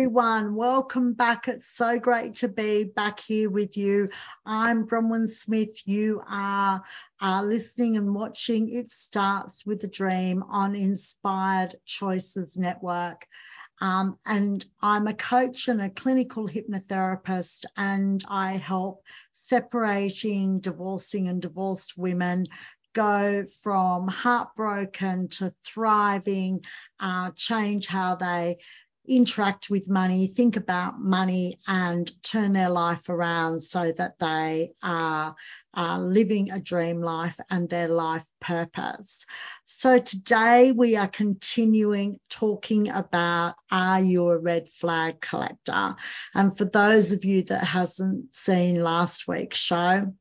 Everyone. Welcome back. It's so great to be back here with you. I'm Bronwyn Smith. You are, are listening and watching It Starts with a Dream on Inspired Choices Network. Um, and I'm a coach and a clinical hypnotherapist, and I help separating, divorcing, and divorced women go from heartbroken to thriving, uh, change how they interact with money, think about money, and turn their life around so that they are, are living a dream life and their life purpose. So today we are continuing talking about are you a red flag collector? And for those of you that hasn't seen last week's show,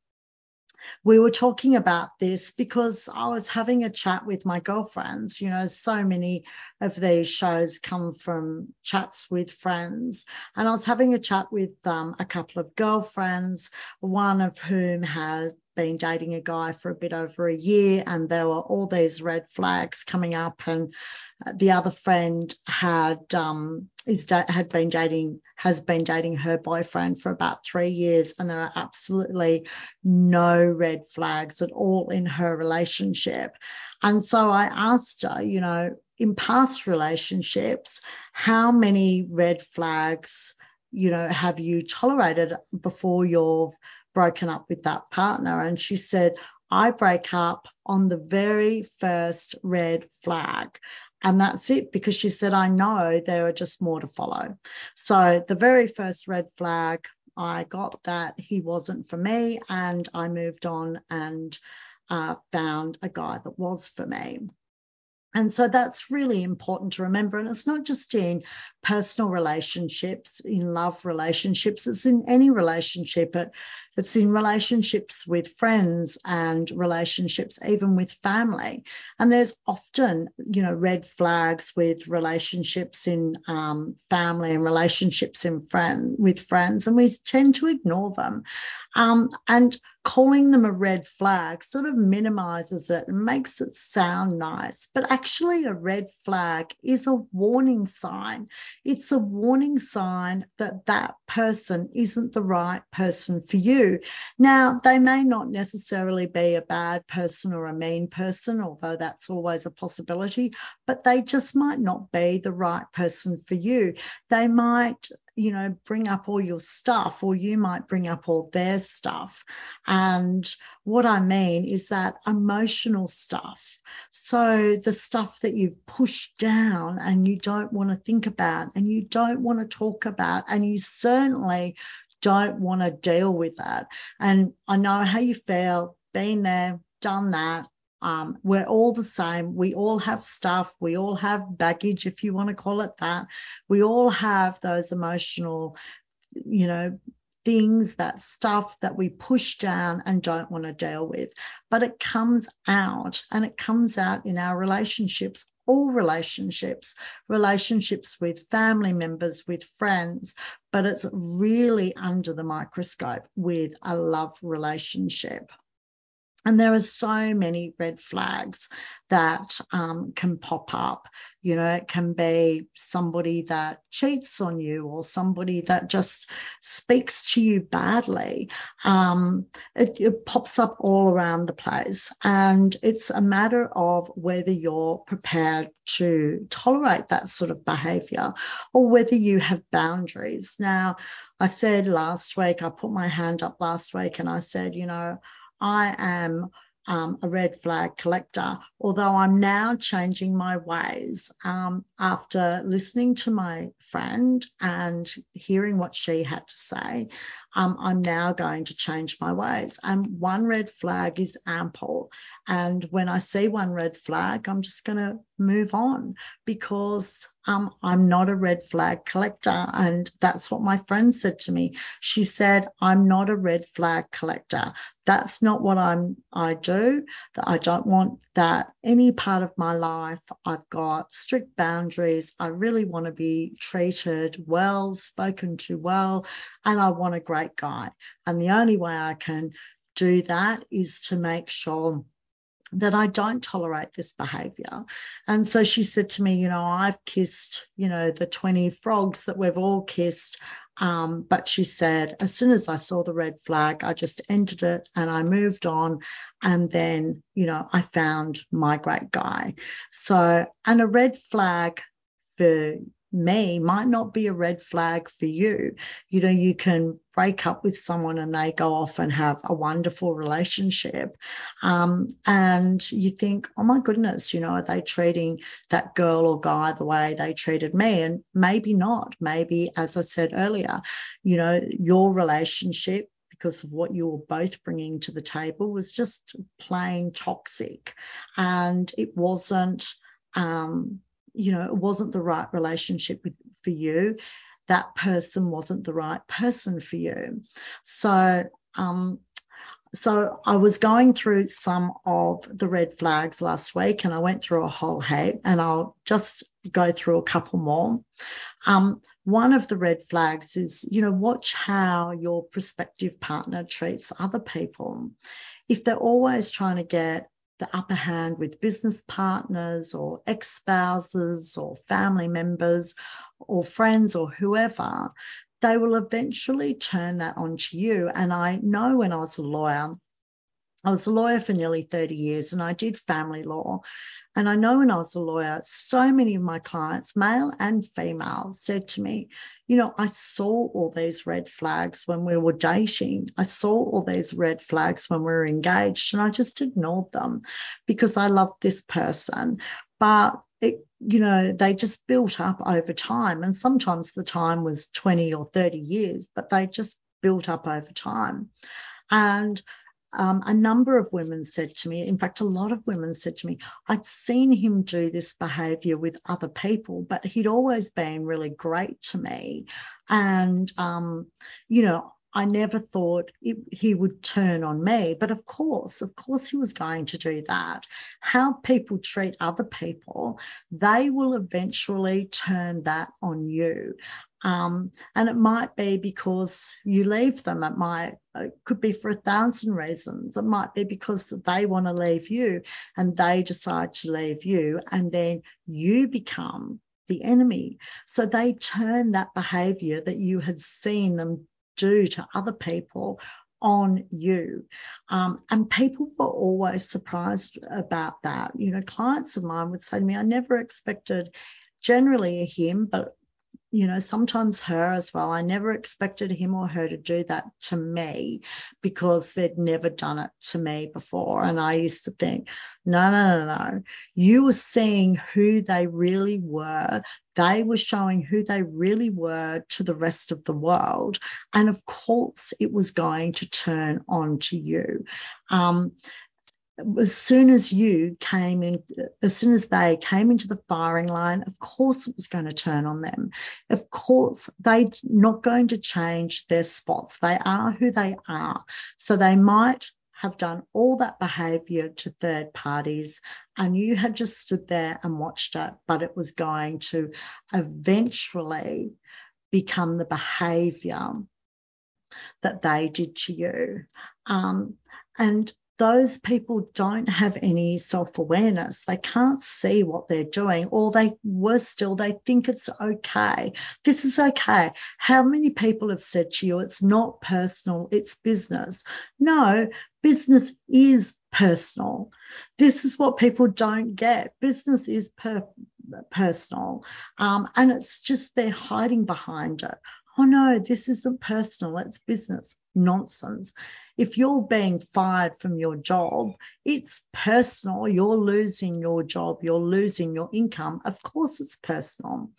we were talking about this because I was having a chat with my girlfriends. You know, so many of these shows come from chats with friends. And I was having a chat with um, a couple of girlfriends, one of whom had been dating a guy for a bit over a year, and there were all these red flags coming up. And the other friend had um, is had been dating has been dating her boyfriend for about three years, and there are absolutely no red flags at all in her relationship. And so I asked her, you know, in past relationships, how many red flags, you know, have you tolerated before you've broken up with that partner. And she said, I break up on the very first red flag. And that's it because she said, I know there are just more to follow. So the very first red flag, I got that he wasn't for me and I moved on and uh, found a guy that was for me. And so that's really important to remember. And it's not just in personal relationships, in love relationships, it's in any relationship. It, it's in relationships with friends and relationships, even with family. And there's often, you know, red flags with relationships in um, family and relationships in friend with friends, and we tend to ignore them. Um, and calling them a red flag sort of minimizes it and makes it sound nice. But actually, a red flag is a warning sign. It's a warning sign that that person isn't the right person for you. Now, they may not necessarily be a bad person or a mean person, although that's always a possibility, but they just might not be the right person for you. They might you know, bring up all your stuff, or you might bring up all their stuff. And what I mean is that emotional stuff. So the stuff that you've pushed down and you don't want to think about and you don't want to talk about, and you certainly don't want to deal with that. And I know how you feel, been there, done that, um, we're all the same. We all have stuff. We all have baggage, if you want to call it that. We all have those emotional, you know, things, that stuff that we push down and don't want to deal with. But it comes out and it comes out in our relationships, all relationships, relationships with family members, with friends, but it's really under the microscope with a love relationship. And there are so many red flags that um, can pop up. You know, it can be somebody that cheats on you or somebody that just speaks to you badly. Um, it, it pops up all around the place. And it's a matter of whether you're prepared to tolerate that sort of behavior or whether you have boundaries. Now, I said last week, I put my hand up last week and I said, you know, I am um, a red flag collector, although I'm now changing my ways um, after listening to my friend and hearing what she had to say. Um, I'm now going to change my ways. And one red flag is ample. And when I see one red flag, I'm just going to move on because um, I'm not a red flag collector. And that's what my friend said to me. She said, I'm not a red flag collector. That's not what I'm I do. That I don't want that any part of my life. I've got strict boundaries. I really want to be treated well, spoken to well, and I want a great guy. And the only way I can do that is to make sure that I don't tolerate this behavior. And so she said to me, you know, I've kissed, you know, the 20 frogs that we've all kissed. Um, but she said, as soon as I saw the red flag, I just ended it and I moved on. And then, you know, I found my great guy. So, and a red flag for me might not be a red flag for you. You know, you can break up with someone and they go off and have a wonderful relationship. Um, and you think, oh my goodness, you know, are they treating that girl or guy the way they treated me? And maybe not. Maybe, as I said earlier, you know, your relationship because of what you were both bringing to the table was just plain toxic and it wasn't um, you know, it wasn't the right relationship with, for you. That person wasn't the right person for you. So, um, so I was going through some of the red flags last week and I went through a whole heap and I'll just go through a couple more. Um, one of the red flags is, you know, watch how your prospective partner treats other people. If they're always trying to get the upper hand with business partners or ex spouses or family members or friends or whoever, they will eventually turn that onto you. And I know when I was a lawyer, I was a lawyer for nearly 30 years and I did family law. And I know when I was a lawyer, so many of my clients, male and female, said to me, You know, I saw all these red flags when we were dating. I saw all these red flags when we were engaged, and I just ignored them because I loved this person. But it, you know, they just built up over time. And sometimes the time was 20 or 30 years, but they just built up over time. And um, a number of women said to me, in fact, a lot of women said to me, I'd seen him do this behavior with other people, but he'd always been really great to me. And, um, you know, I never thought it, he would turn on me. But of course, of course, he was going to do that. How people treat other people, they will eventually turn that on you. Um, and it might be because you leave them. It might, it could be for a thousand reasons. It might be because they want to leave you and they decide to leave you. And then you become the enemy. So they turn that behavior that you had seen them do to other people on you. Um, and people were always surprised about that. You know, clients of mine would say to me, I never expected generally him, but you know, sometimes her as well. I never expected him or her to do that to me because they'd never done it to me before. And I used to think, no, no, no, no. You were seeing who they really were. They were showing who they really were to the rest of the world. And of course, it was going to turn on to you. Um, as soon as you came in, as soon as they came into the firing line, of course it was going to turn on them. Of course, they're not going to change their spots. They are who they are. So they might have done all that behavior to third parties and you had just stood there and watched it, but it was going to eventually become the behavior that they did to you. Um, and those people don't have any self awareness. They can't see what they're doing, or they worse still, they think it's okay. This is okay. How many people have said to you, it's not personal, it's business? No, business is personal. This is what people don't get. Business is per- personal, um, and it's just they're hiding behind it. Oh no, this isn't personal, it's business. Nonsense if you're being fired from your job, it's personal. You're losing your job, you're losing your income. Of course, it's personal.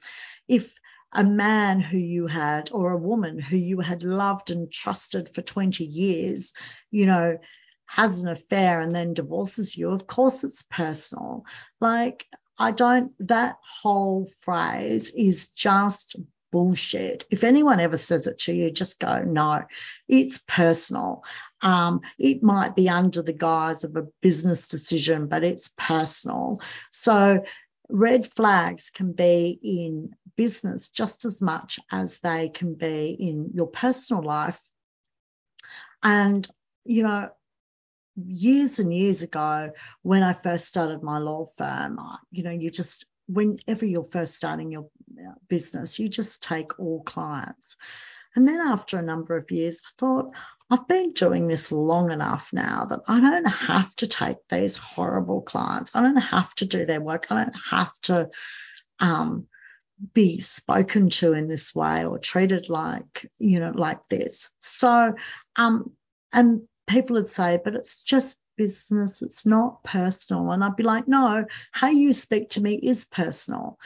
If a man who you had or a woman who you had loved and trusted for 20 years, you know, has an affair and then divorces you, of course it's personal. Like, I don't, that whole phrase is just bullshit. If anyone ever says it to you, just go, no, it's personal. Um, it might be under the guise of a business decision, but it's personal. So red flags can be in business just as much as they can be in your personal life. And, you know, years and years ago when I first started my law firm, you know, you just, whenever you're first starting your uh, business, you just take all clients. And then after a number of years, I thought, I've been doing this long enough now that I don't have to take these horrible clients. I don't have to do their work. I don't have to um, be spoken to in this way or treated like, you know, like this. So, um, and people would say, but it's just business, it's not personal. And I'd be like, no, how you speak to me is personal.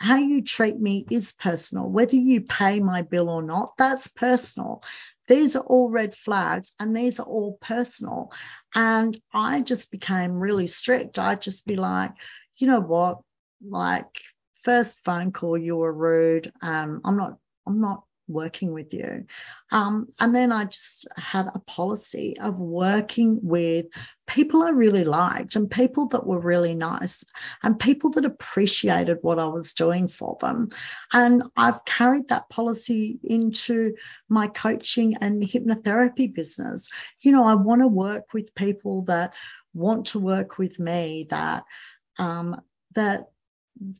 How you treat me is personal. Whether you pay my bill or not, that's personal. These are all red flags and these are all personal. And I just became really strict. I'd just be like, you know what? Like, first phone call, you were rude. Um, I'm not, I'm not working with you. Um, and then I just had a policy of working with people I really liked and people that were really nice and people that appreciated what I was doing for them. And I've carried that policy into my coaching and hypnotherapy business. You know, I want to work with people that want to work with me, that um, that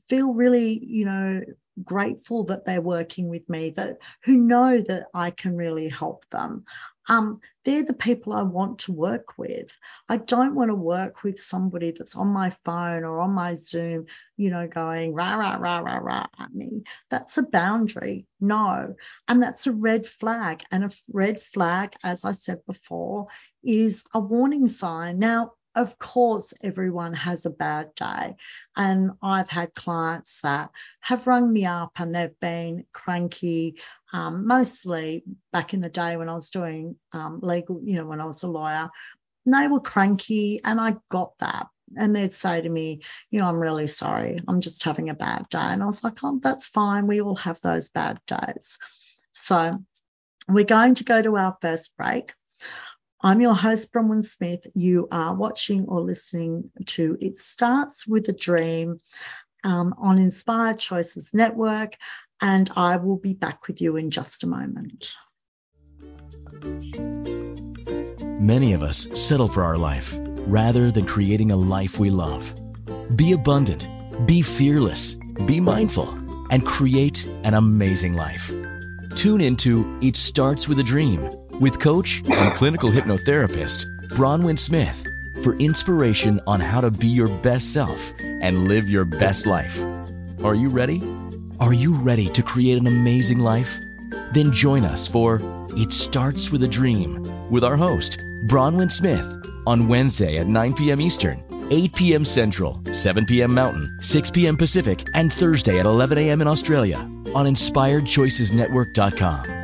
feel really, you know, grateful that they're working with me, that who know that I can really help them. Um, they're the people I want to work with. I don't want to work with somebody that's on my phone or on my Zoom, you know, going rah, rah, rah, rah, rah at me. That's a boundary. No. And that's a red flag. And a red flag, as I said before, is a warning sign. Now, of course, everyone has a bad day. And I've had clients that have rung me up and they've been cranky, um, mostly back in the day when I was doing um, legal, you know, when I was a lawyer. And they were cranky, and I got that. And they'd say to me, you know, I'm really sorry. I'm just having a bad day. And I was like, oh, that's fine. We all have those bad days. So we're going to go to our first break. I'm your host, Bronwyn Smith. You are watching or listening to It Starts with a Dream um, on Inspired Choices Network, and I will be back with you in just a moment. Many of us settle for our life rather than creating a life we love. Be abundant, be fearless, be mindful, and create an amazing life. Tune into It Starts with a Dream with coach and clinical hypnotherapist Bronwyn Smith for inspiration on how to be your best self and live your best life. Are you ready? Are you ready to create an amazing life? Then join us for It Starts with a Dream with our host, Bronwyn Smith, on Wednesday at 9 p.m. Eastern, 8 p.m. Central, 7 p.m. Mountain, 6 p.m. Pacific, and Thursday at 11 a.m. in Australia on InspiredChoicesNetwork.com.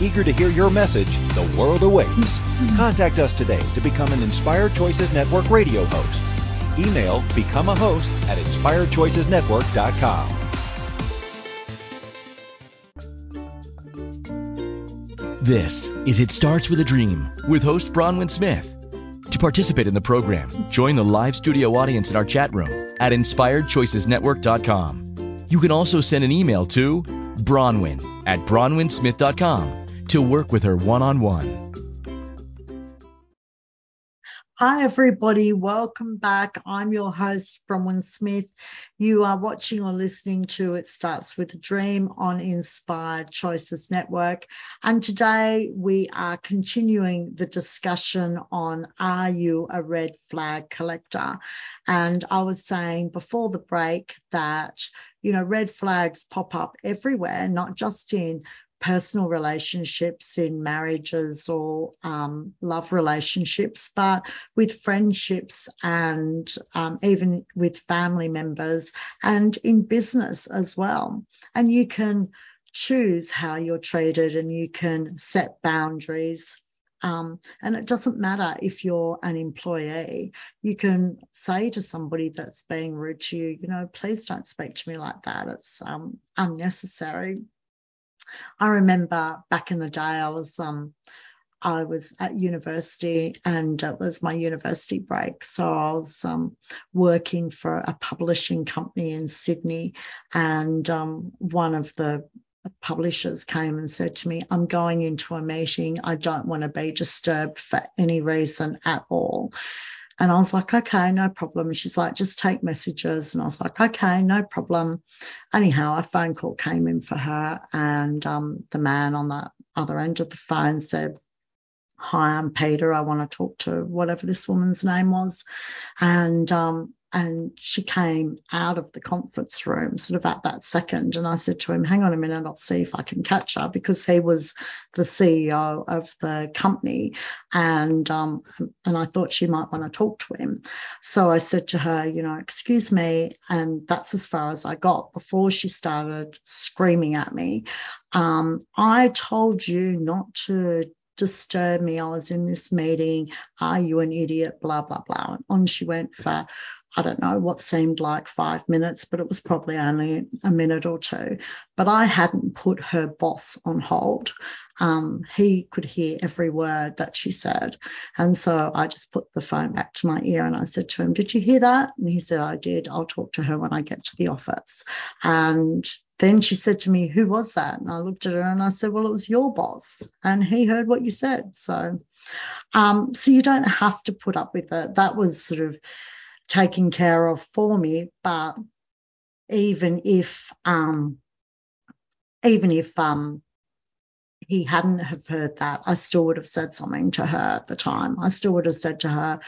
Eager to hear your message, the world awaits. Contact us today to become an Inspired Choices Network radio host. Email become a host at inspiredchoicesnetwork.com. This is It Starts with a Dream with host Bronwyn Smith. To participate in the program, join the live studio audience in our chat room at inspiredchoicesnetwork.com. You can also send an email to bronwyn at bronwynsmith.com to work with her one on one. Hi, everybody. Welcome back. I'm your host, Bronwyn Smith. You are watching or listening to It Starts with a Dream on Inspired Choices Network. And today we are continuing the discussion on Are you a red flag collector? And I was saying before the break that, you know, red flags pop up everywhere, not just in personal relationships in marriages or um, love relationships, but with friendships and um, even with family members and in business as well. And you can choose how you're treated and you can set boundaries. Um, and it doesn't matter if you're an employee, you can say to somebody that's being rude to you, you know, please don't speak to me like that. It's um, unnecessary I remember back in the day, I was um, I was at university and it was my university break. So I was um, working for a publishing company in Sydney, and um, one of the publishers came and said to me, I'm going into a meeting. I don't want to be disturbed for any reason at all. And I was like, okay, no problem. And she's like, just take messages. And I was like, okay, no problem. Anyhow, a phone call came in for her, and um, the man on the other end of the phone said, Hi, I'm Peter. I want to talk to whatever this woman's name was. And um, and she came out of the conference room sort of at that second. And I said to him, hang on a minute, I'll see if I can catch her because he was the CEO of the company. And, um, and I thought she might want to talk to him. So I said to her, you know, excuse me. And that's as far as I got before she started screaming at me. Um, I told you not to disturb me. I was in this meeting. Are you an idiot? Blah, blah, blah. And on she went for I don't know what seemed like five minutes, but it was probably only a minute or two. But I hadn't put her boss on hold. Um, he could hear every word that she said. And so I just put the phone back to my ear and I said to him, Did you hear that? And he said, I did. I'll talk to her when I get to the office. And then she said to me, Who was that? And I looked at her and I said, Well, it was your boss. And he heard what you said. So, um, so you don't have to put up with it. That was sort of taken care of for me. But even if um, even if um, he hadn't have heard that, I still would have said something to her at the time. I still would have said to her,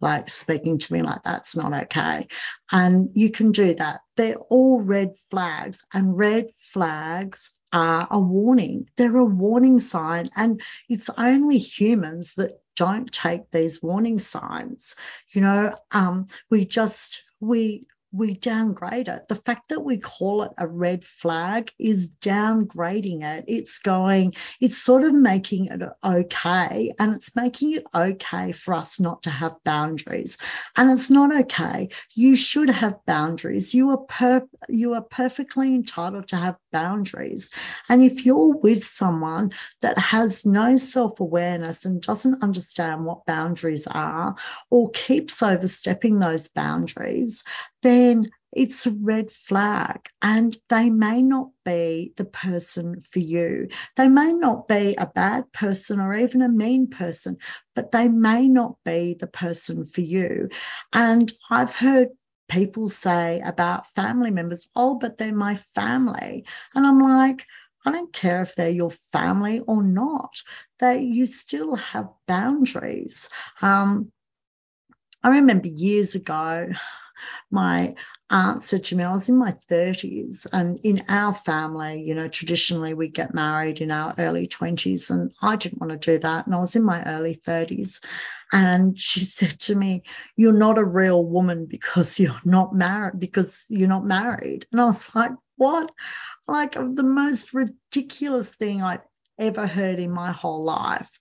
like speaking to me like that's not okay. And you can do that. They're all red flags, and red flags are a warning. They're a warning sign, and it's only humans that don't take these warning signs. You know, um, we just we we downgrade it. The fact that we call it a red flag is downgrading it. It's going, it's sort of making it okay. And it's making it okay for us not to have boundaries. And it's not okay. You should have boundaries. You are per, you are perfectly entitled to have boundaries. And if you're with someone that has no self-awareness and doesn't understand what boundaries are or keeps overstepping those boundaries, then it's a red flag and they may not be the person for you. They may not be a bad person or even a mean person, but they may not be the person for you. And I've heard people say about family members, oh, but they're my family. And I'm like, I don't care if they're your family or not, that you still have boundaries. Um, I remember years ago, my said to me, I was in my 30s, and in our family, you know, traditionally we get married in our early 20s, and I didn't want to do that. And I was in my early 30s. And she said to me, You're not a real woman because you're not married, because you're not married. And I was like, What? Like the most ridiculous thing I've ever heard in my whole life.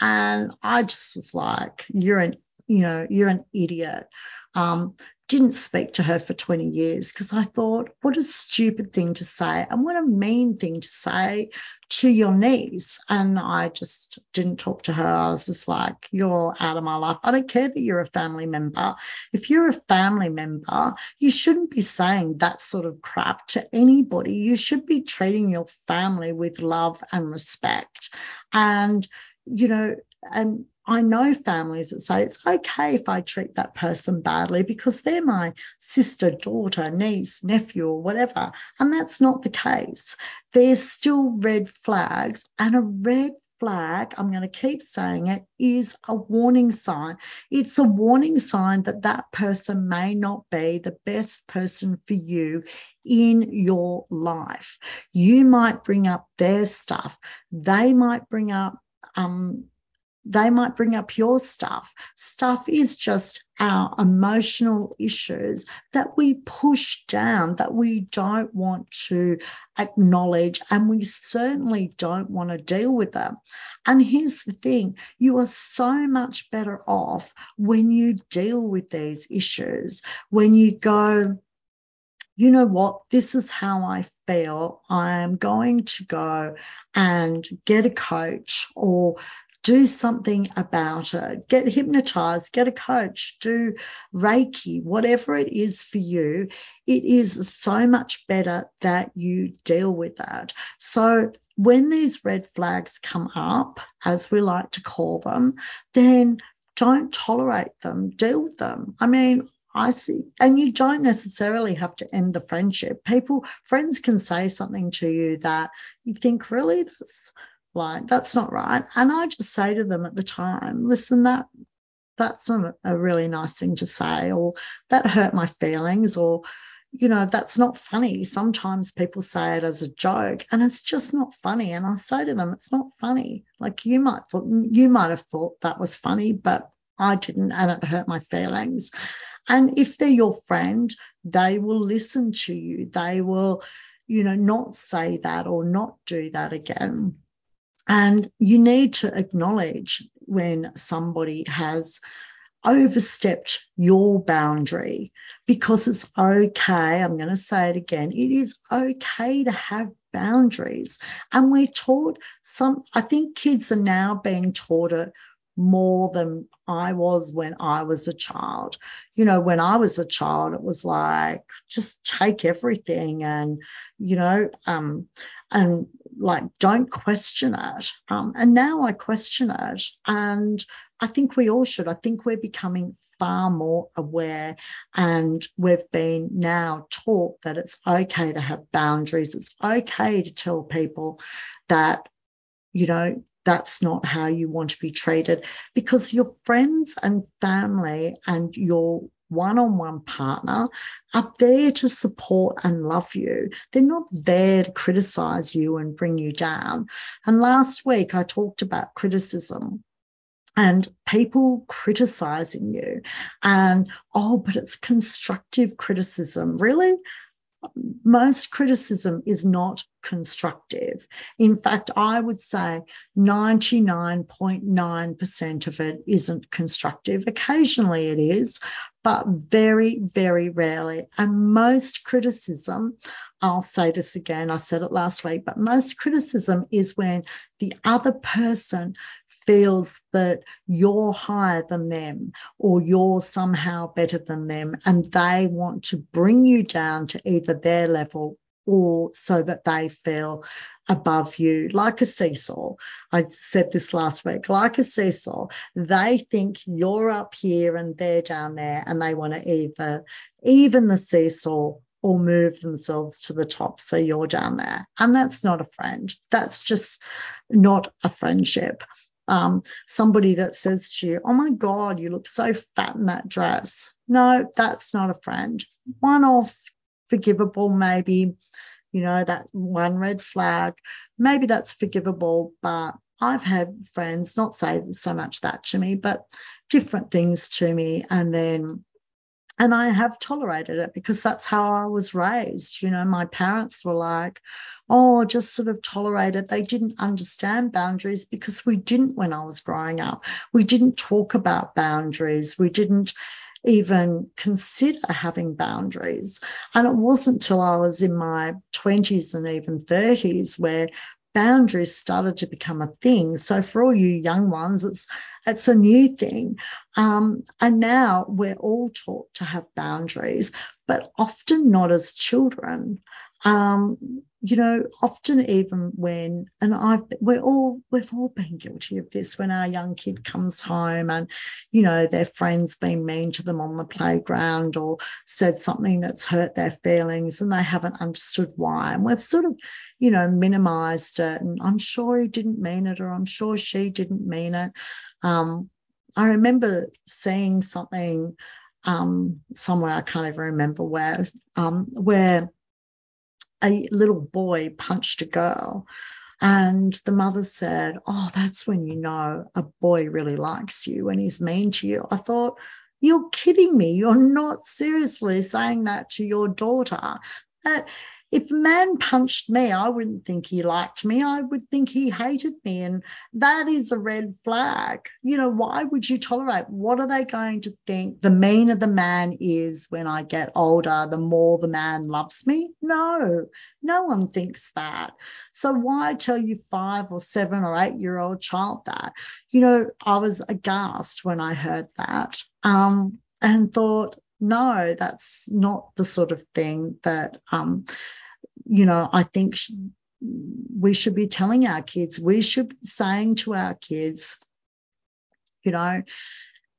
And I just was like, You're an you know, you're an idiot. Um, didn't speak to her for 20 years because I thought, what a stupid thing to say and what a mean thing to say to your niece. And I just didn't talk to her. I was just like, you're out of my life. I don't care that you're a family member. If you're a family member, you shouldn't be saying that sort of crap to anybody. You should be treating your family with love and respect. And you know, and I know families that say it's okay if I treat that person badly because they're my sister, daughter, niece, nephew, or whatever. And that's not the case. There's still red flags, and a red flag, I'm going to keep saying it, is a warning sign. It's a warning sign that that person may not be the best person for you in your life. You might bring up their stuff, they might bring up um, they might bring up your stuff. Stuff is just our emotional issues that we push down, that we don't want to acknowledge, and we certainly don't want to deal with them. And here's the thing you are so much better off when you deal with these issues, when you go, you know what, this is how I feel. I am going to go and get a coach or do something about it. Get hypnotized, get a coach, do Reiki, whatever it is for you. It is so much better that you deal with that. So when these red flags come up, as we like to call them, then don't tolerate them, deal with them. I mean, I see, and you don't necessarily have to end the friendship. People, friends can say something to you that you think, really, that's like that's not right. And I just say to them at the time, listen, that that's not a really nice thing to say, or that hurt my feelings, or you know, that's not funny. Sometimes people say it as a joke, and it's just not funny. And I say to them, it's not funny. Like you might thought, you might have thought that was funny, but I didn't, and it hurt my feelings. And if they're your friend, they will listen to you. They will, you know, not say that or not do that again. And you need to acknowledge when somebody has overstepped your boundary because it's okay. I'm going to say it again. It is okay to have boundaries. And we're taught some, I think kids are now being taught it more than I was when I was a child. You know, when I was a child, it was like just take everything and, you know, um, and like don't question it. Um, and now I question it. And I think we all should. I think we're becoming far more aware and we've been now taught that it's okay to have boundaries. It's okay to tell people that, you know, that's not how you want to be treated because your friends and family and your one on one partner are there to support and love you. They're not there to criticize you and bring you down. And last week I talked about criticism and people criticizing you and oh but it's constructive criticism really most criticism is not constructive. In fact, I would say 99.9% of it isn't constructive. Occasionally it is, but very, very rarely. And most criticism, I'll say this again, I said it last week, but most criticism is when the other person feels that you're higher than them or you're somehow better than them and they want to bring you down to either their level or so that they feel above you, like a seesaw. I said this last week, like a seesaw. They think you're up here and they're down there, and they want to either even the seesaw or move themselves to the top so you're down there. And that's not a friend. That's just not a friendship um, somebody that says to you, Oh my God, you look so fat in that dress. No, that's not a friend. One off, forgivable, maybe, you know, that one red flag, maybe that's forgivable, but I've had friends not say so much that to me, but different things to me. And then and I have tolerated it because that's how I was raised. You know, my parents were like, oh, just sort of tolerate it. They didn't understand boundaries because we didn't when I was growing up. We didn't talk about boundaries. We didn't even consider having boundaries. And it wasn't till I was in my 20s and even 30s where boundaries started to become a thing. So for all you young ones, it's it's a new thing. Um, and now we're all taught to have boundaries, but often not as children. Um, you know, often even when, and I've, we're all, we've all been guilty of this when our young kid comes home and, you know, their friend's been mean to them on the playground or said something that's hurt their feelings and they haven't understood why. And we've sort of, you know, minimized it. And I'm sure he didn't mean it or I'm sure she didn't mean it. Um, I remember seeing something um, somewhere I can't even remember where, um, where a little boy punched a girl. And the mother said, Oh, that's when you know a boy really likes you when he's mean to you. I thought, You're kidding me. You're not seriously saying that to your daughter. That if a man punched me, I wouldn't think he liked me. I would think he hated me. And that is a red flag. You know, why would you tolerate? What are they going to think? The meaner the man is when I get older, the more the man loves me? No, no one thinks that. So why tell you five or seven or eight year old child that? You know, I was aghast when I heard that um, and thought, no, that's not the sort of thing that, um, you know, I think sh- we should be telling our kids. We should be saying to our kids, you know,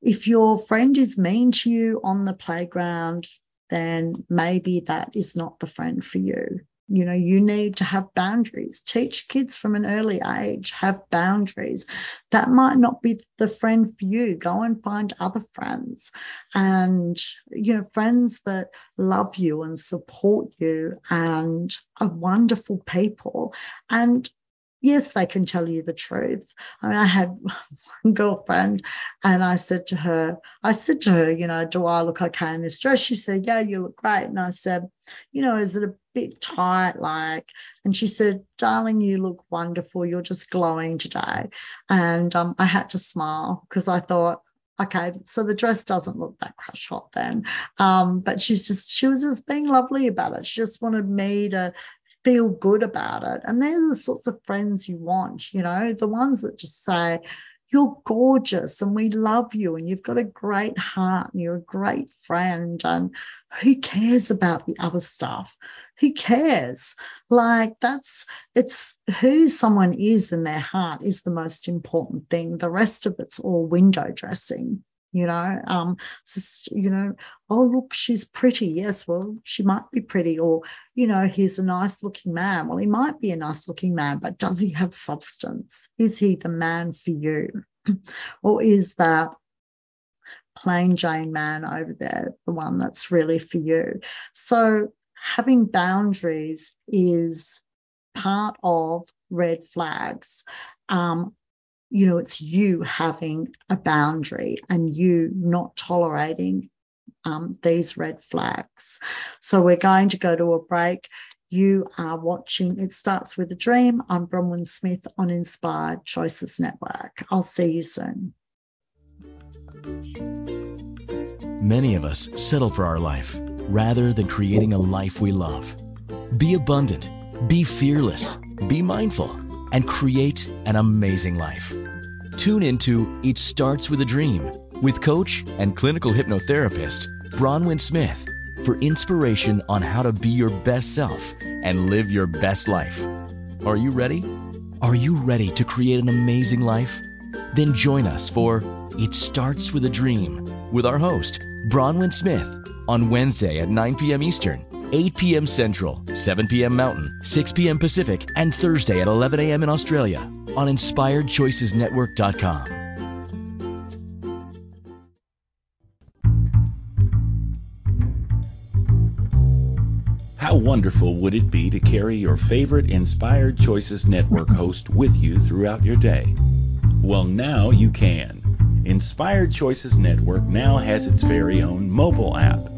if your friend is mean to you on the playground, then maybe that is not the friend for you. You know, you need to have boundaries. Teach kids from an early age, have boundaries. That might not be the friend for you. Go and find other friends and, you know, friends that love you and support you and are wonderful people. And yes, they can tell you the truth. I mean, I had one girlfriend and I said to her, I said to her, you know, do I look okay in this dress? She said, yeah, you look great. And I said, you know, is it a bit tight? Like, and she said, darling, you look wonderful. You're just glowing today. And um, I had to smile because I thought, okay, so the dress doesn't look that crush hot then. Um, but she's just, she was just being lovely about it. She just wanted me to feel good about it. And they're the sorts of friends you want, you know, the ones that just say, you're gorgeous and we love you and you've got a great heart and you're a great friend and who cares about the other stuff? Who cares? Like that's it's who someone is in their heart is the most important thing. The rest of it's all window dressing you know um just, you know oh look she's pretty. Yes well she might be pretty or you know he's a nice looking man. Well he might be a nice looking man but does he have substance? Is he the man for you? Or is that plain jane man over there the one that's really for you? So having boundaries is part of red flags. Um, you know, it's you having a boundary and you not tolerating um, these red flags. So we're going to go to a break. You are watching It Starts with a Dream. I'm Bronwyn Smith on Inspired Choices Network. I'll see you soon. Many of us settle for our life rather than creating a life we love. Be abundant, be fearless, be mindful and create an amazing life. Tune into It Starts with a Dream with coach and clinical hypnotherapist Bronwyn Smith for inspiration on how to be your best self and live your best life. Are you ready? Are you ready to create an amazing life? Then join us for It Starts with a Dream with our host, Bronwyn Smith, on Wednesday at 9 p.m. Eastern 8 p.m. Central, 7 p.m. Mountain, 6 p.m. Pacific, and Thursday at 11 a.m. in Australia on InspiredChoicesNetwork.com. How wonderful would it be to carry your favorite Inspired Choices Network host with you throughout your day? Well, now you can. Inspired Choices Network now has its very own mobile app.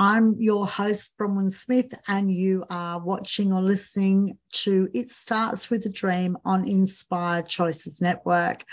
I'm your host, Bronwyn Smith, and you are watching or listening to It Starts with a Dream on Inspired Choices Network.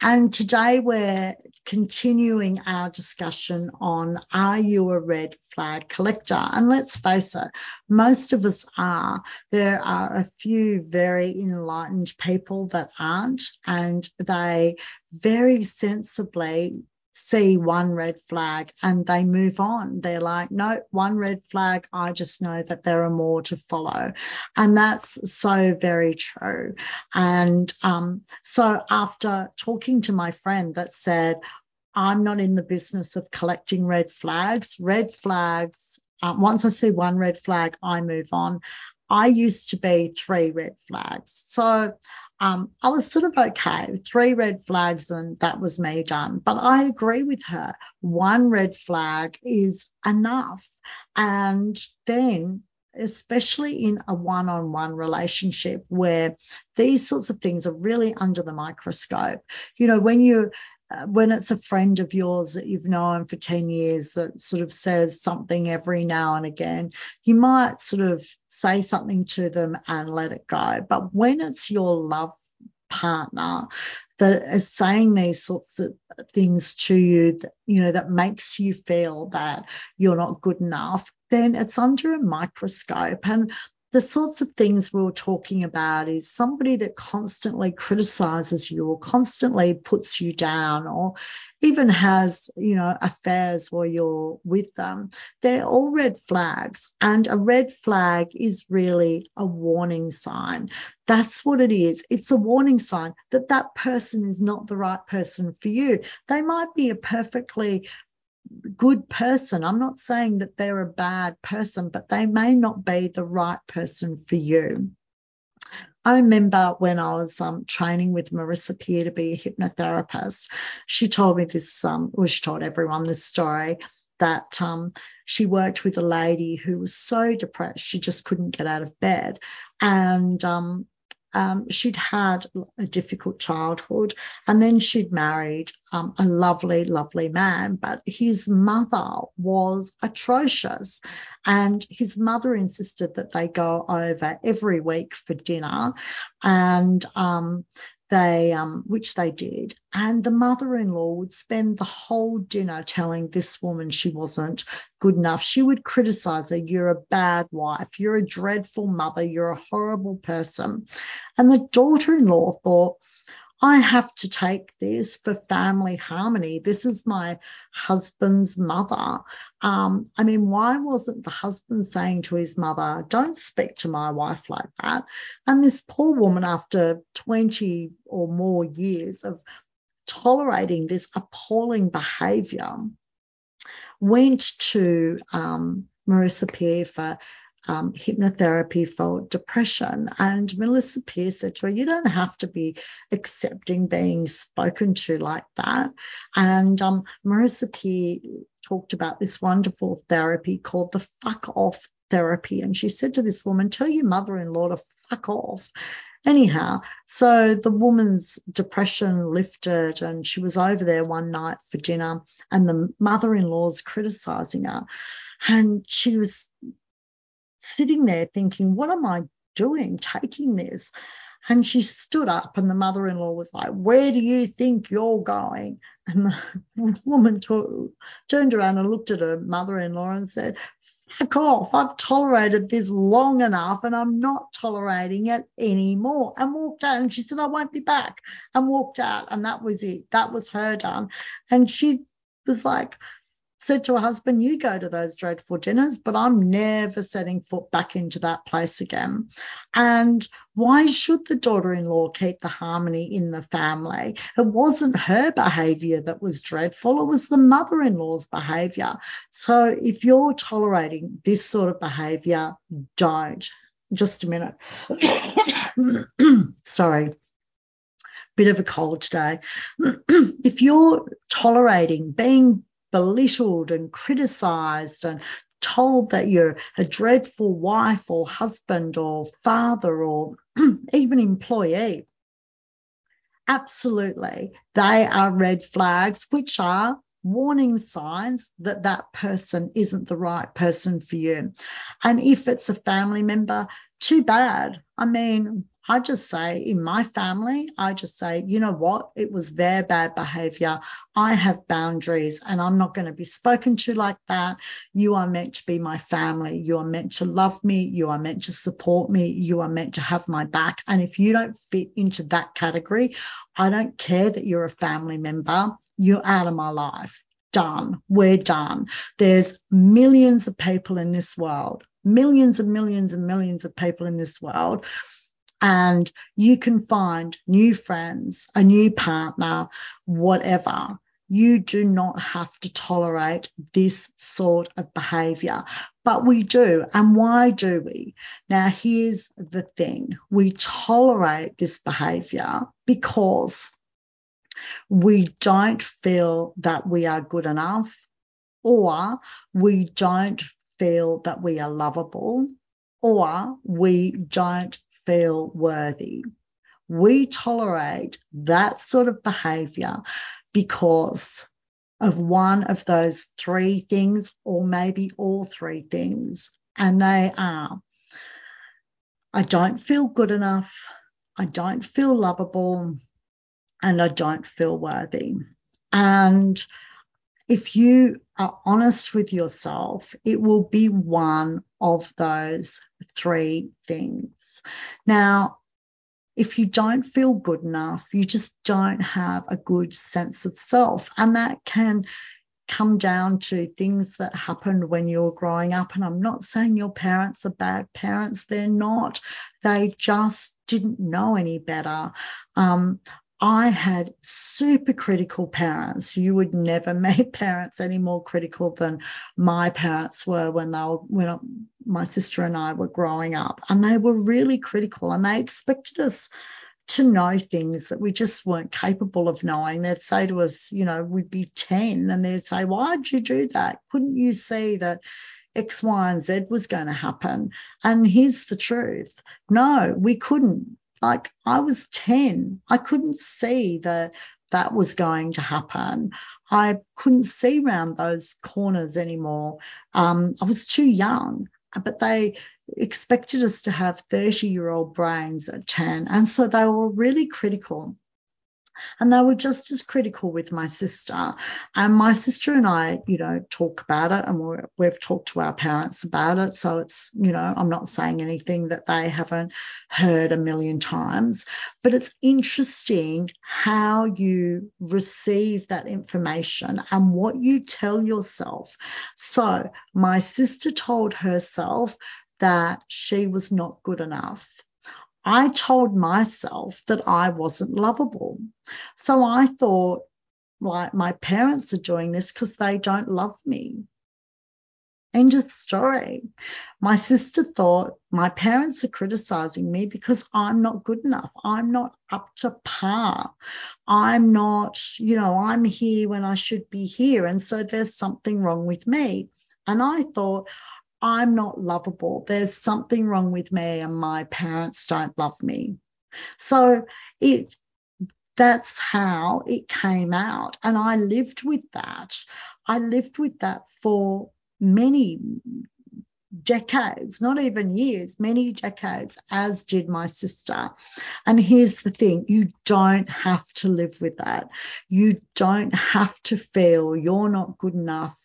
And today we're continuing our discussion on Are you a red flag collector? And let's face it, most of us are. There are a few very enlightened people that aren't, and they very sensibly see one red flag and they move on. They're like, no, one red flag. I just know that there are more to follow. And that's so very true. And um, so after talking to my friend that said, I'm not in the business of collecting red flags, red flags. Um, once I see one red flag, I move on. I used to be three red flags. So um, I was sort of okay, three red flags, and that was me done. But I agree with her. One red flag is enough. And then, especially in a one on one relationship where these sorts of things are really under the microscope, you know, when you uh, when it's a friend of yours that you've known for 10 years that sort of says something every now and again, you might sort of say something to them and let it go. But when it's your love partner that is saying these sorts of things to you, that, you know, that makes you feel that you're not good enough, then it's under a microscope. And the sorts of things we are talking about is somebody that constantly criticizes you or constantly puts you down or even has, you know, affairs while you're with them. They're all red flags. And a red flag is really a warning sign. That's what it is. It's a warning sign that that person is not the right person for you. They might be a perfectly good person. I'm not saying that they're a bad person, but they may not be the right person for you. I remember when I was um, training with Marissa Peer to be a hypnotherapist, she told me this, um, well, she told everyone this story that um, she worked with a lady who was so depressed she just couldn't get out of bed. And um, um, she'd had a difficult childhood and then she'd married um, a lovely, lovely man, but his mother was atrocious. And his mother insisted that they go over every week for dinner. And um, they um, which they did. And the mother-in-law would spend the whole dinner telling this woman she wasn't good enough. She would criticize her you're a bad wife. You're a dreadful mother. You're a horrible person. And the daughter-in-law thought I have to take this for family harmony. This is my husband's mother. Um, I mean, why wasn't the husband saying to his mother, don't speak to my wife like that? And this poor woman, after 20 or more years of tolerating this appalling behavior, went to um, Marissa Peer for um, hypnotherapy for depression. And Marissa Peer said to her, You don't have to be accepting being spoken to like that. And um, Marissa Peer talked about this wonderful therapy called the fuck off therapy. And she said to this woman, Tell your mother in law to fuck off. Anyhow, so the woman's depression lifted and she was over there one night for dinner and the mother in law's criticizing her. And she was sitting there thinking, what am I doing taking this? And she stood up, and the mother in law was like, Where do you think you're going? And the woman t- turned around and looked at her mother in law and said, Fuck off. I've tolerated this long enough and I'm not tolerating it anymore. And walked out. And she said, I won't be back. And walked out. And that was it. That was her done. And she was like, said to her husband, You go to those dreadful dinners, but I'm never setting foot back into that place again. And why should the daughter in law keep the harmony in the family? It wasn't her behavior that was dreadful, it was the mother in law's behavior. So if you're tolerating this sort of behavior, don't. Just a minute. Sorry bit of a cold today. if you're tolerating being belittled and criticized and told that you're a dreadful wife or husband or father or even employee. Absolutely. They are red flags, which are warning signs that that person isn't the right person for you. And if it's a family member, too bad. I mean, I just say in my family, I just say, you know what? It was their bad behavior. I have boundaries and I'm not going to be spoken to like that. You are meant to be my family. You are meant to love me. You are meant to support me. You are meant to have my back. And if you don't fit into that category, I don't care that you're a family member. You're out of my life. Done. We're done. There's millions of people in this world, millions and millions and millions of people in this world and you can find new friends, a new partner, whatever. You do not have to tolerate this sort of behavior, but we do. And why do we? Now, here's the thing we tolerate this behavior because we don't feel that we are good enough or we don't feel that we are lovable or we don't feel worthy. We tolerate that sort of behavior because of one of those three things, or maybe all three things. And they are I don't feel good enough, I don't feel lovable, and I don't feel worthy. And if you are honest with yourself, it will be one of those three things. Now, if you don't feel good enough, you just don't have a good sense of self. And that can come down to things that happened when you were growing up. And I'm not saying your parents are bad parents, they're not. They just didn't know any better. Um, I had super critical parents. You would never meet parents any more critical than my parents were when they were, when my sister and I were growing up. And they were really critical and they expected us to know things that we just weren't capable of knowing. They'd say to us, you know, we'd be 10 and they'd say, why'd you do that? Couldn't you see that X, Y, and Z was going to happen? And here's the truth. No, we couldn't like I was 10. I couldn't see that that was going to happen. I couldn't see around those corners anymore. Um, I was too young, but they expected us to have 30 year old brains at 10. And so they were really critical and they were just as critical with my sister. And my sister and I, you know, talk about it and we have talked to our parents about it. So it's, you know, I'm not saying anything that they haven't heard a million times, but it's interesting how you receive that information and what you tell yourself. So my sister told herself that she was not good enough. I told myself that I wasn't lovable. So I thought, like, my parents are doing this because they don't love me. End of story. My sister thought my parents are criticizing me because I'm not good enough. I'm not up to par. I'm not, you know, I'm here when I should be here. And so there's something wrong with me. And I thought, I'm not lovable. There's something wrong with me and my parents don't love me. So it that's how it came out. And I lived with that. I lived with that for many decades, not even years, many decades, as did my sister. And here's the thing you don't have to live with that. You don't have to feel you're not good enough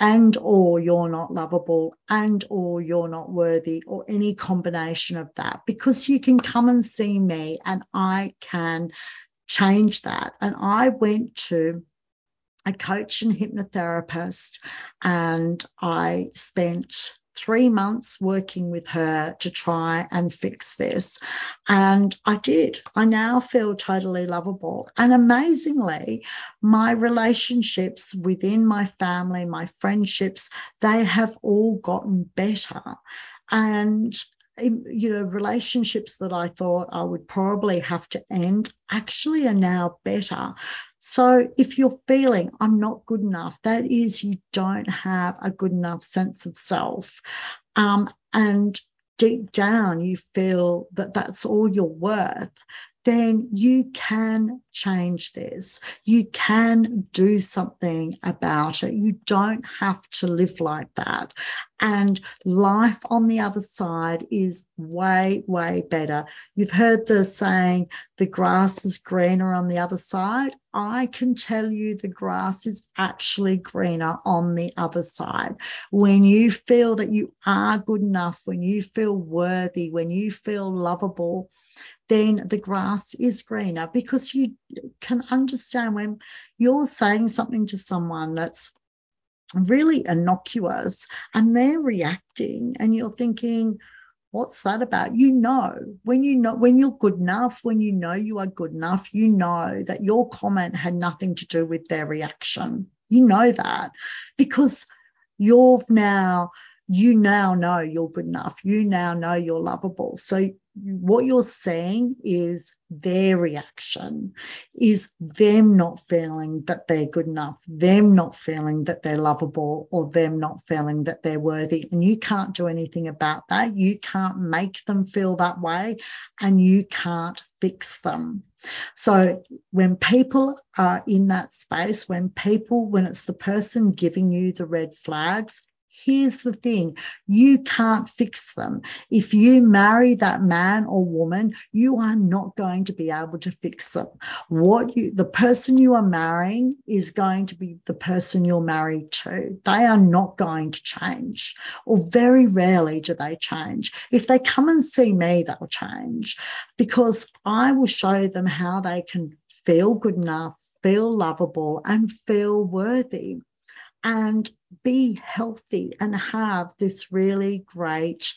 and or you're not lovable and or you're not worthy or any combination of that because you can come and see me and I can change that. And I went to a coach and hypnotherapist and I spent three months working with her to try and fix this. And I did. I now feel totally lovable. And amazingly, my relationships within my family, my friendships, they have all gotten better. And um, you know, relationships that I thought I would probably have to end actually are now better. So if you're feeling I'm not good enough, that is you don't have a good enough sense of self. Um, and deep down you feel that that's all you're worth, then you can change this. You can do something about it. You don't have to live like that. And life on the other side is way, way better. You've heard the saying, the grass is greener on the other side. I can tell you the grass is actually greener on the other side. When you feel that you are good enough, when you feel worthy, when you feel lovable, then the grass is greener because you can understand when you're saying something to someone that's really innocuous and they're reacting and you're thinking, what's that about? You know, when you know, when you're good enough, when you know you are good enough, you know that your comment had nothing to do with their reaction. You know that because you've now you now know you're good enough. You now know you're lovable. So what you're seeing is their reaction, is them not feeling that they're good enough, them not feeling that they're lovable, or them not feeling that they're worthy. And you can't do anything about that. You can't make them feel that way, and you can't fix them. So when people are in that space, when people, when it's the person giving you the red flags, Here's the thing you can't fix them. If you marry that man or woman, you are not going to be able to fix them. What you, the person you are marrying is going to be the person you're married to. They are not going to change, or very rarely do they change. If they come and see me, they'll change because I will show them how they can feel good enough, feel lovable, and feel worthy and be healthy and have this really great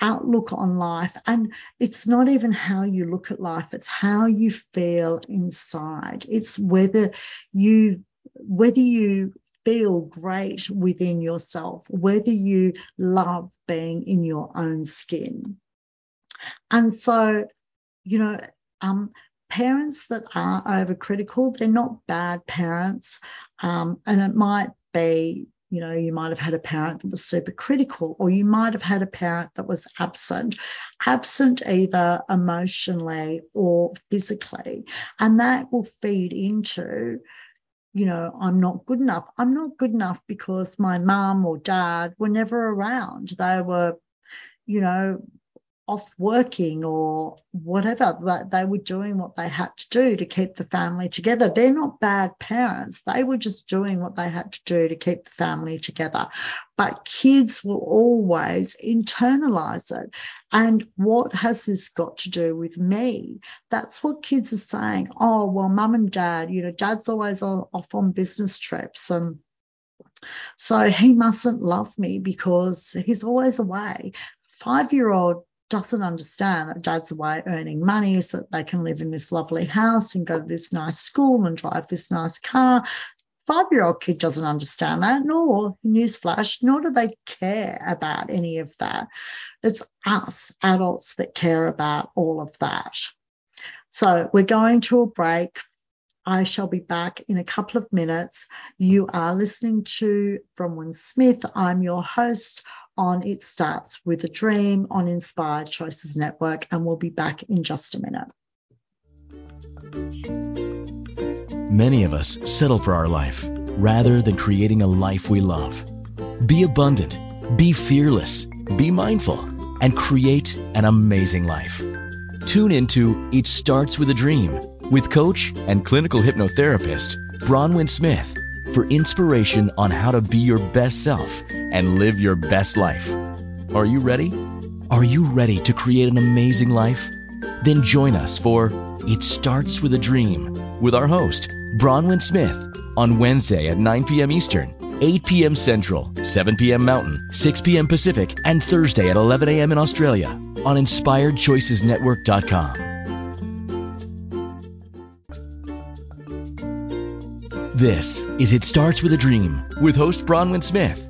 outlook on life. And it's not even how you look at life, it's how you feel inside. It's whether you whether you feel great within yourself, whether you love being in your own skin. And so, you know, um, parents that are overcritical, they're not bad parents. Um, and it might be, you know, you might have had a parent that was super critical, or you might have had a parent that was absent, absent either emotionally or physically. And that will feed into, you know, I'm not good enough. I'm not good enough because my mum or dad were never around. They were, you know, off working or whatever that they were doing what they had to do to keep the family together. They're not bad parents. They were just doing what they had to do to keep the family together. But kids will always internalize it. And what has this got to do with me? That's what kids are saying. Oh well mum and dad you know dad's always off on business trips and so he mustn't love me because he's always away. Five year old doesn't understand that dad's away earning money so that they can live in this lovely house and go to this nice school and drive this nice car. Five year old kid doesn't understand that, nor, newsflash, nor do they care about any of that. It's us adults that care about all of that. So we're going to a break. I shall be back in a couple of minutes. You are listening to Bronwyn Smith. I'm your host on It Starts with a Dream on Inspired Choices Network, and we'll be back in just a minute. Many of us settle for our life rather than creating a life we love. Be abundant, be fearless, be mindful, and create an amazing life. Tune into It Starts with a Dream with coach and clinical hypnotherapist Bronwyn Smith for inspiration on how to be your best self and live your best life. Are you ready? Are you ready to create an amazing life? Then join us for It Starts with a Dream with our host, Bronwyn Smith, on Wednesday at 9 p.m. Eastern, 8 p.m. Central, 7 p.m. Mountain, 6 p.m. Pacific, and Thursday at 11 a.m. in Australia on InspiredChoicesNetwork.com. This is It Starts with a Dream with host Bronwyn Smith.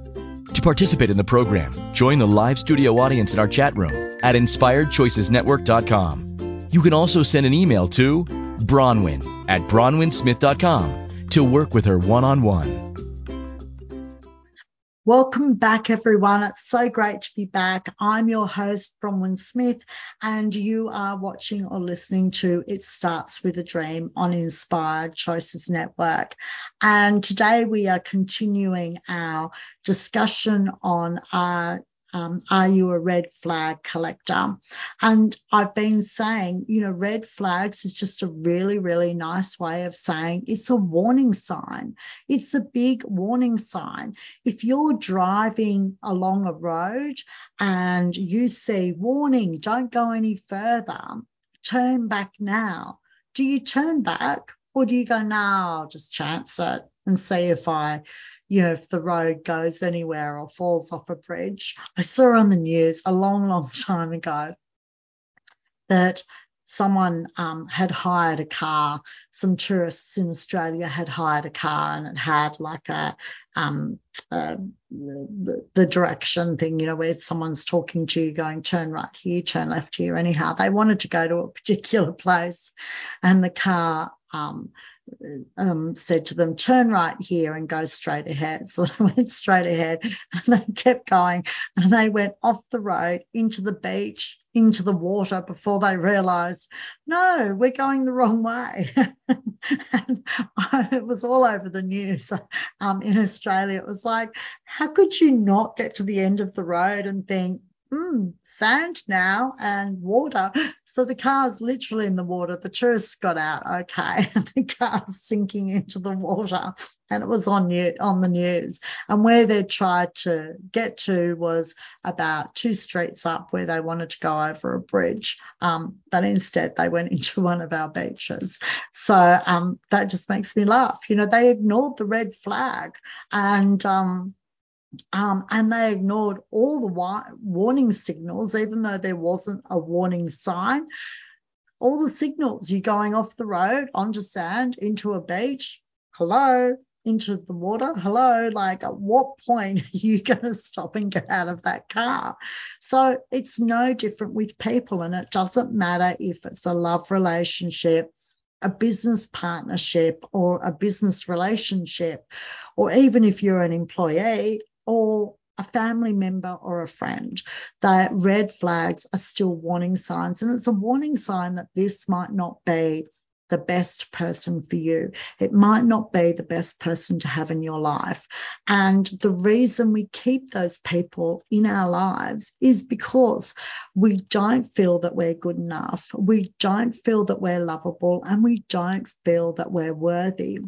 Participate in the program, join the live studio audience in our chat room at inspiredchoicesnetwork.com. You can also send an email to bronwyn at bronwynsmith.com to work with her one on one. Welcome back, everyone. It's so great to be back. I'm your host, Bronwyn Smith, and you are watching or listening to It Starts with a Dream on Inspired Choices Network. And today we are continuing our discussion on our um, are you a red flag collector? And I've been saying, you know, red flags is just a really, really nice way of saying it's a warning sign. It's a big warning sign. If you're driving along a road and you see warning, don't go any further, turn back now. Do you turn back or do you go, no, I'll just chance it and see if I you know, if the road goes anywhere or falls off a bridge. I saw on the news a long, long time ago that someone um, had hired a car. Some tourists in Australia had hired a car and it had like a, um, the, the, direction thing, you know, where someone's talking to you going, turn right here, turn left here. Anyhow, they wanted to go to a particular place and the car um, um, said to them, turn right here and go straight ahead. So they went straight ahead and they kept going and they went off the road into the beach, into the water before they realized, no, we're going the wrong way. and it was all over the news um, in Australia. It was like, how could you not get to the end of the road and think, mm, sand now and water. So the car's literally in the water. The tourists got out okay, and the car's sinking into the water, and it was on new, on the news. And where they tried to get to was about two streets up, where they wanted to go over a bridge, um, but instead they went into one of our beaches. So um, that just makes me laugh. You know, they ignored the red flag, and um, um, and they ignored all the wa- warning signals, even though there wasn't a warning sign. All the signals, you're going off the road onto sand, into a beach, hello, into the water, hello. Like, at what point are you going to stop and get out of that car? So it's no different with people, and it doesn't matter if it's a love relationship a business partnership or a business relationship, or even if you're an employee or a family member or a friend, that red flags are still warning signs. And it's a warning sign that this might not be the best person for you. It might not be the best person to have in your life. And the reason we keep those people in our lives is because we don't feel that we're good enough. We don't feel that we're lovable and we don't feel that we're worthy.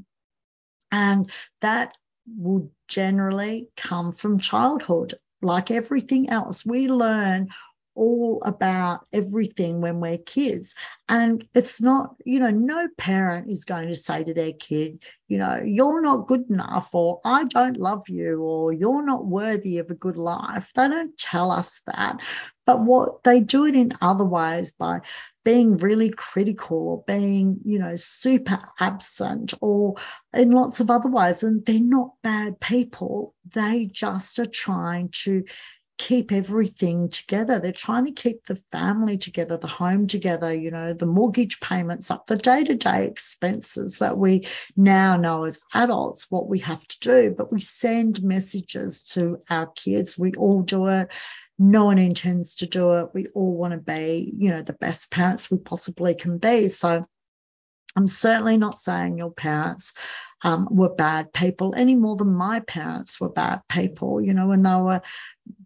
And that will generally come from childhood. Like everything else, we learn all about everything when we're kids. And it's not, you know, no parent is going to say to their kid, you know, you're not good enough, or I don't love you, or you're not worthy of a good life. They don't tell us that. But what they do it in other ways by being really critical or being, you know, super absent or in lots of other ways. And they're not bad people. They just are trying to keep everything together. They're trying to keep the family together, the home together, you know, the mortgage payments up, the day to day expenses that we now know as adults what we have to do. But we send messages to our kids. We all do it no one intends to do it. We all want to be, you know, the best parents we possibly can be. So I'm certainly not saying your parents um, were bad people any more than my parents were bad people, you know, and they were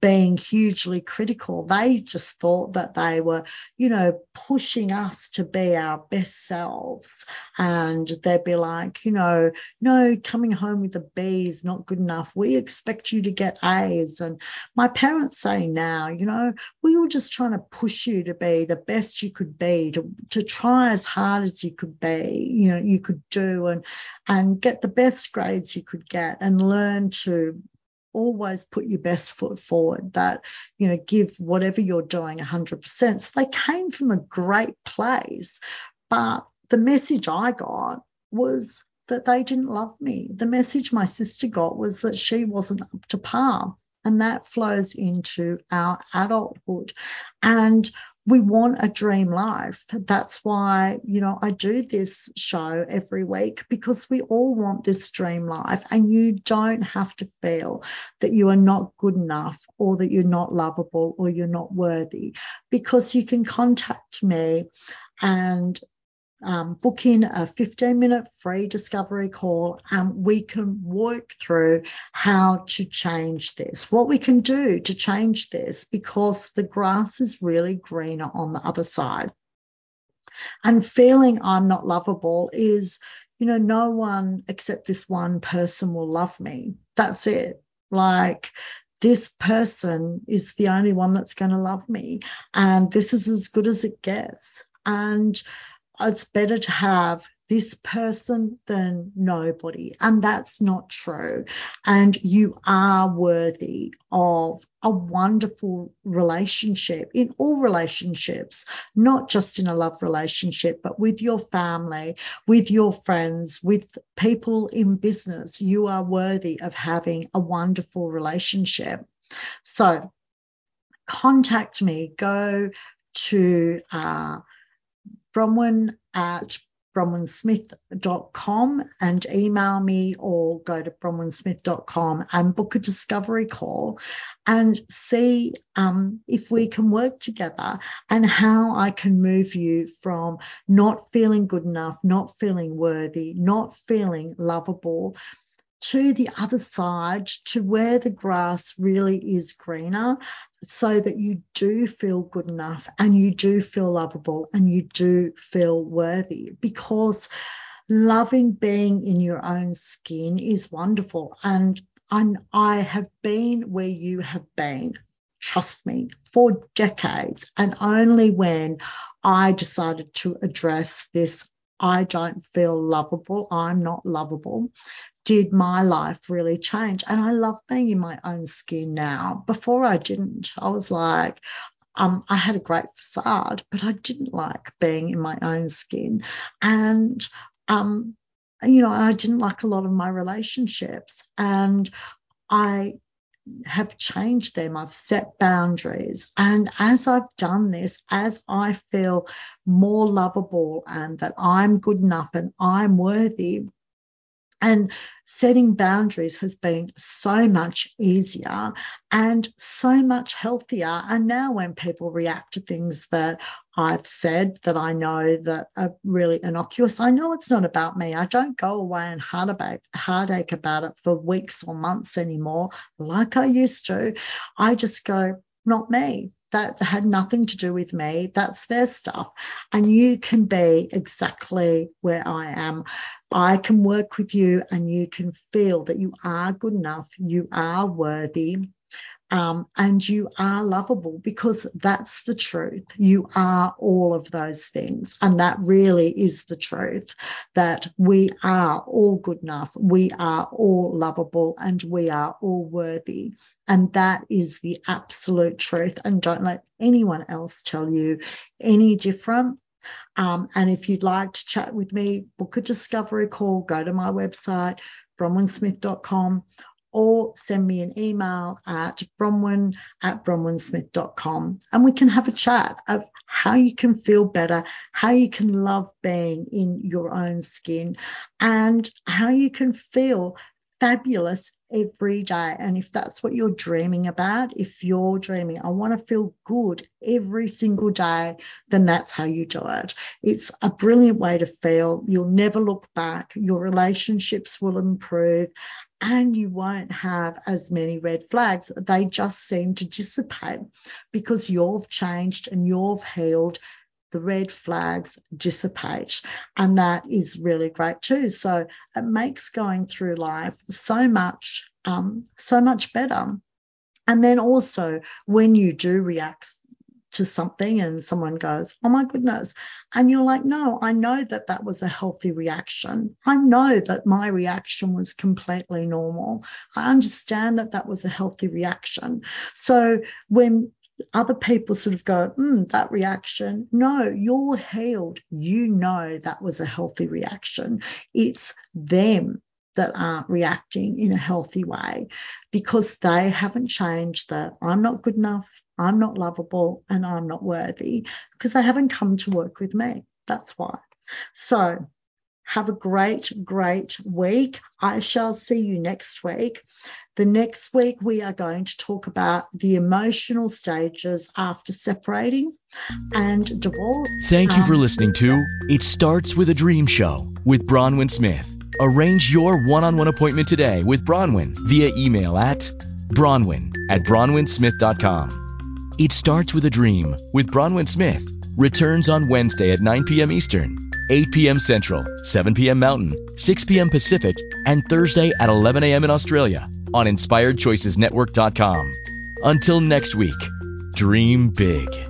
being hugely critical. They just thought that they were, you know, pushing us to be our best selves. And they'd be like, you know, no, coming home with a B is not good enough. We expect you to get A's. And my parents say now, you know, we were just trying to push you to be the best you could be, to, to try as hard as you could be, you know, you could do and and get the best grades you could get and learn to always put your best foot forward that you know give whatever you're doing 100% so they came from a great place but the message i got was that they didn't love me. The message my sister got was that she wasn't up to par and that flows into our adulthood. And we want a dream life. That's why, you know, I do this show every week because we all want this dream life. And you don't have to feel that you are not good enough or that you're not lovable or you're not worthy because you can contact me and um, book in a 15 minute free discovery call and we can work through how to change this, what we can do to change this, because the grass is really greener on the other side. And feeling I'm not lovable is, you know, no one except this one person will love me. That's it. Like, this person is the only one that's going to love me. And this is as good as it gets. And it's better to have this person than nobody. And that's not true. And you are worthy of a wonderful relationship in all relationships, not just in a love relationship, but with your family, with your friends, with people in business. You are worthy of having a wonderful relationship. So contact me, go to uh, Bronwyn at bronwynsmith.com and email me or go to bronwynsmith.com and book a discovery call and see um, if we can work together and how I can move you from not feeling good enough, not feeling worthy, not feeling lovable to the other side to where the grass really is greener so that you do feel good enough and you do feel lovable and you do feel worthy because loving being in your own skin is wonderful. And I'm, I have been where you have been trust me for decades. And only when I decided to address this I don't feel lovable. I'm not lovable did my life really change. And I love being in my own skin now. Before I didn't. I was like, um, I had a great facade, but I didn't like being in my own skin. And, um, you know, I didn't like a lot of my relationships. And I have changed them. I've set boundaries. And as I've done this, as I feel more lovable and that I'm good enough and I'm worthy, and setting boundaries has been so much easier and so much healthier. And now, when people react to things that I've said that I know that are really innocuous, I know it's not about me. I don't go away and heartache, about it for weeks or months anymore, like I used to. I just go, not me that had nothing to do with me. That's their stuff. And you can be exactly where I am. I can work with you and you can feel that you are good enough, you are worthy, um, and you are lovable because that's the truth. You are all of those things. And that really is the truth that we are all good enough. We are all lovable and we are all worthy. And that is the absolute truth. And don't let anyone else tell you any different. Um, and if you'd like to chat with me, book a discovery call, go to my website, bronwynsmith.com, or send me an email at bronwyn at bronwynsmith.com and we can have a chat of how you can feel better, how you can love being in your own skin, and how you can feel fabulous every day. And if that's what you're dreaming about, if you're dreaming, I want to feel good every single day, then that's how you do it. It's a brilliant way to feel. You'll never look back. Your relationships will improve and you won't have as many red flags. They just seem to dissipate because you've changed and you've healed. The red flags dissipate, and that is really great too. So it makes going through life so much, um, so much better. And then also when you do react to something and someone goes, Oh my goodness. And you're like, No, I know that that was a healthy reaction. I know that my reaction was completely normal. I understand that that was a healthy reaction. So when other people sort of go, mm, that reaction. No, you're healed. You know that was a healthy reaction. It's them that aren't reacting in a healthy way because they haven't changed that I'm not good enough. I'm not lovable and I'm not worthy because they haven't come to work with me. That's why. So have a great, great week. I shall see you next week. The next week, we are going to talk about the emotional stages after separating and divorce. Thank you for um, listening to It Starts with a Dream Show with Bronwyn Smith. Arrange your one on one appointment today with Bronwyn via email at bronwyn at bronwynsmith.com. It Starts with a Dream with Bronwyn Smith returns on Wednesday at 9 p.m. Eastern, 8 p.m. Central, 7 p.m. Mountain, 6 p.m. Pacific, and Thursday at 11 a.m. in Australia on InspiredChoicesNetwork.com. Until next week, dream big.